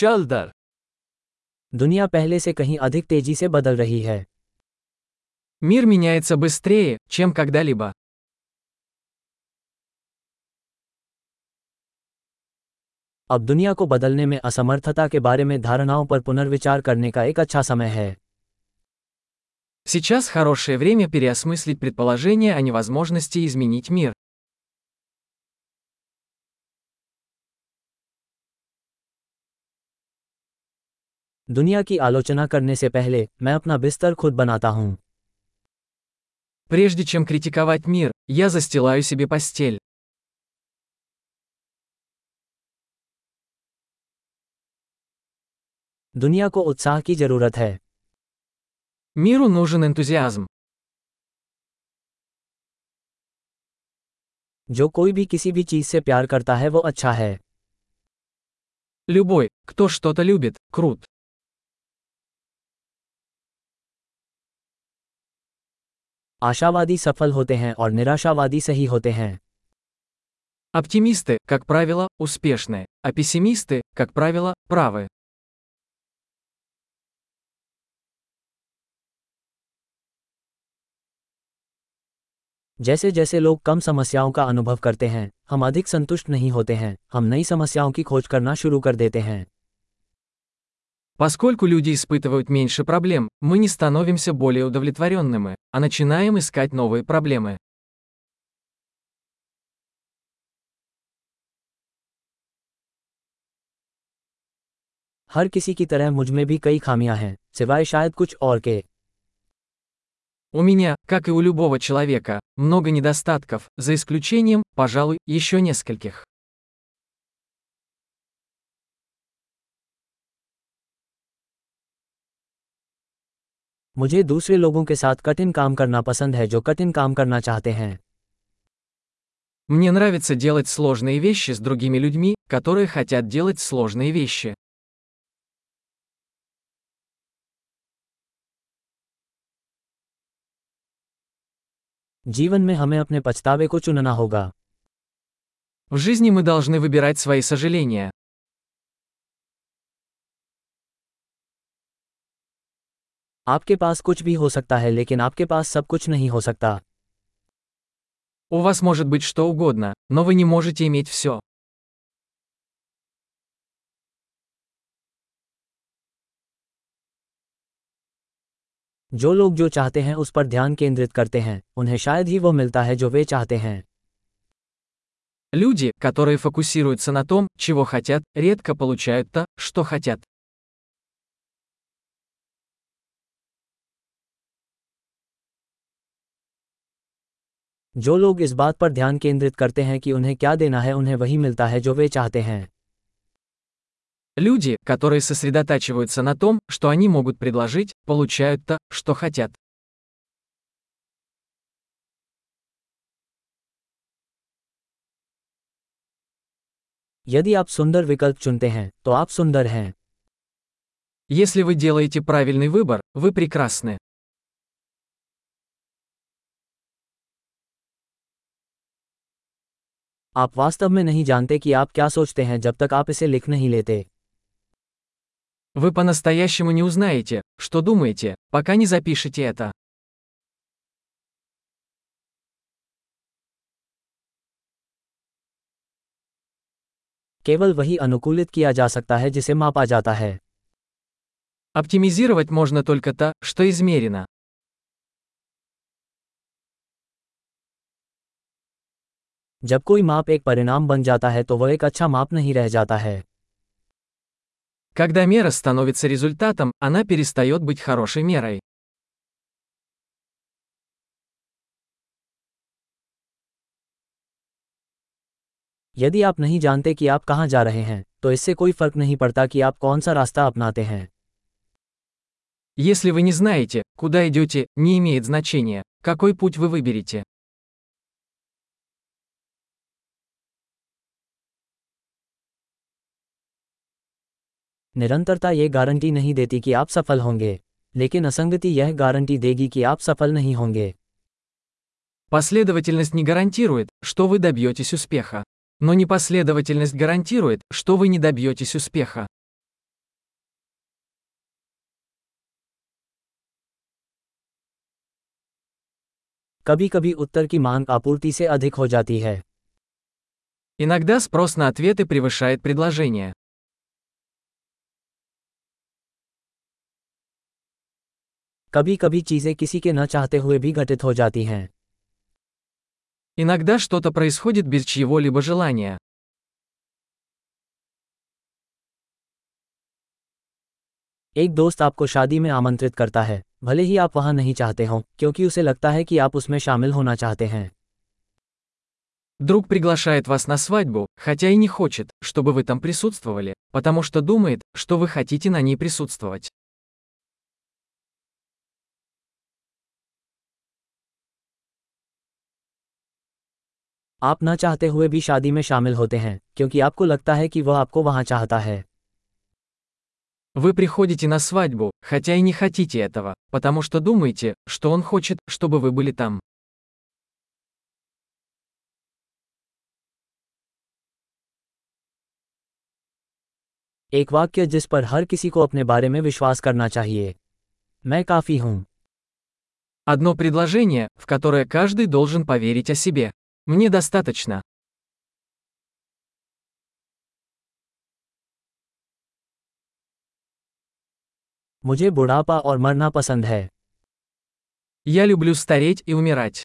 चल दर दुनिया पहले से कहीं अधिक तेजी से बदल रही है Мир меняется быстрее, чем когда-либо. अब दुनिया को बदलने में असमर्थता के बारे में धारणाओं पर पुनर्विचार करने का एक अच्छा समय है Сейчас хорошее время переосмыслить предположение о невозможности изменить мир. दुनिया की आलोचना करने से पहले मैं अपना बिस्तर खुद बनाता हूँ Прежде чем критиковать мир, я застилаю себе постель. दुनिया को उत्साह की जरूरत है Миру нужен энтузиазм. जो कोई भी किसी भी चीज से प्यार करता है वो अच्छा है Любой, кто что-то любит, крут. आशावादी सफल होते हैं और निराशावादी सही होते हैं Оптимисты, как правило, успешны, а пессимисты, как правило, правы. जैसे जैसे लोग कम समस्याओं का अनुभव करते हैं हम अधिक संतुष्ट नहीं होते हैं हम नई समस्याओं की खोज करना शुरू कर देते हैं Поскольку люди испытывают меньше проблем, мы не становимся более удовлетворенными, а начинаем искать новые проблемы. हर किसी की तरह मुझ में भी कई खामियां हैं सिवाय शायद कुछ और के У меня, как и у любого человека, много недостатков, за исключением, пожалуй, еще нескольких. मुझे दूसरे लोगों के साथ कठिन काम करना पसंद है जो कठिन काम करना चाहते हैं Мне нравится делать сложные вещи с другими людьми, которые хотят делать сложные вещи. जीवन में हमें अपने पछतावे को चुनना होगा В жизни мы должны выбирать свои сожаления. आपके पास कुछ भी हो सकता है लेकिन आपके पास सब कुछ नहीं हो सकता У вас может быть что угодно, но вы не можете иметь все. जो लोग जो चाहते हैं उस पर ध्यान केंद्रित करते हैं उन्हें शायद ही वो मिलता है जो वे चाहते हैं Люди, которые фокусируются на том, чего хотят, редко получают то, что хотят. जो लोग इस बात पर ध्यान केंद्रित करते हैं कि उन्हें क्या देना है उन्हें वही मिलता है जो वे चाहते हैं Люди, которые сосредотачиваются на том, что они могут предложить, получают то, что хотят. यदि आप सुंदर विकल्प चुनते हैं तो आप सुंदर हैं Если вы делаете правильный выбор, вы прекрасны. आप वास्तव में नहीं जानते कि आप क्या सोचते हैं जब तक आप इसे लिख नहीं लेते Вы по-настоящему не узнаете, что думаете, пока не запишете это. केवल वही अनुकूलित किया जा सकता है जिसे मापा जाता है Оптимизировать можно только то, что измерено. जब कोई माप एक परिणाम बन जाता है तो वह एक अच्छा माप नहीं रह जाता है Когда мера становится результатом, она перестает быть хорошей мерой. यदि आप नहीं जानते कि आप कहाँ जा रहे हैं तो इससे कोई फर्क नहीं पड़ता कि आप कौन सा रास्ता अपनाते हैं Если вы не знаете, куда идете, не имеет значения, какой путь вы выберете. निरंतरता ये गारंटी नहीं देती कि आप सफल होंगे लेकिन असंगति यह गारंटी देगी कि आप सफल नहीं होंगे Последовательность не гарантирует, что вы добьетесь успеха. Но непоследовательность гарантирует, что вы не добьетесь успеха. कभी कभी उत्तर की मांग आपूर्ति से अधिक हो जाती है Иногда спрос на ответы превышает предложение. कभी कभी चीजें किसी के न चाहते हुए भी घटित हो जाती हैं Иногда что-то происходит без чьего-либо желания. एक दोस्त आपको शादी में आमंत्रित करता है भले ही आप वहां नहीं चाहते हों क्योंकि उसे लगता है कि आप उसमें शामिल होना चाहते हैं Друг приглашает вас на свадьбу, хотя и не хочет, чтобы вы там присутствовали, потому что думает, что вы хотите на ней присутствовать. आप न चाहते हुए भी शादी में शामिल होते हैं क्योंकि आपको लगता है कि वह आपको वहां चाहता है Вы приходите на свадьбу, хотя и не хотите этого, потому что думаете, что он хочет, чтобы вы были там. एक वाक्य जिस पर हर किसी को अपने बारे में विश्वास करना चाहिए मैं काफी हूं Одно предложение, в которое каждый должен поверить о себе. Мне достаточно. मुझे बुढ़ापा और मरना पसंद है Я люблю стареть и умирать.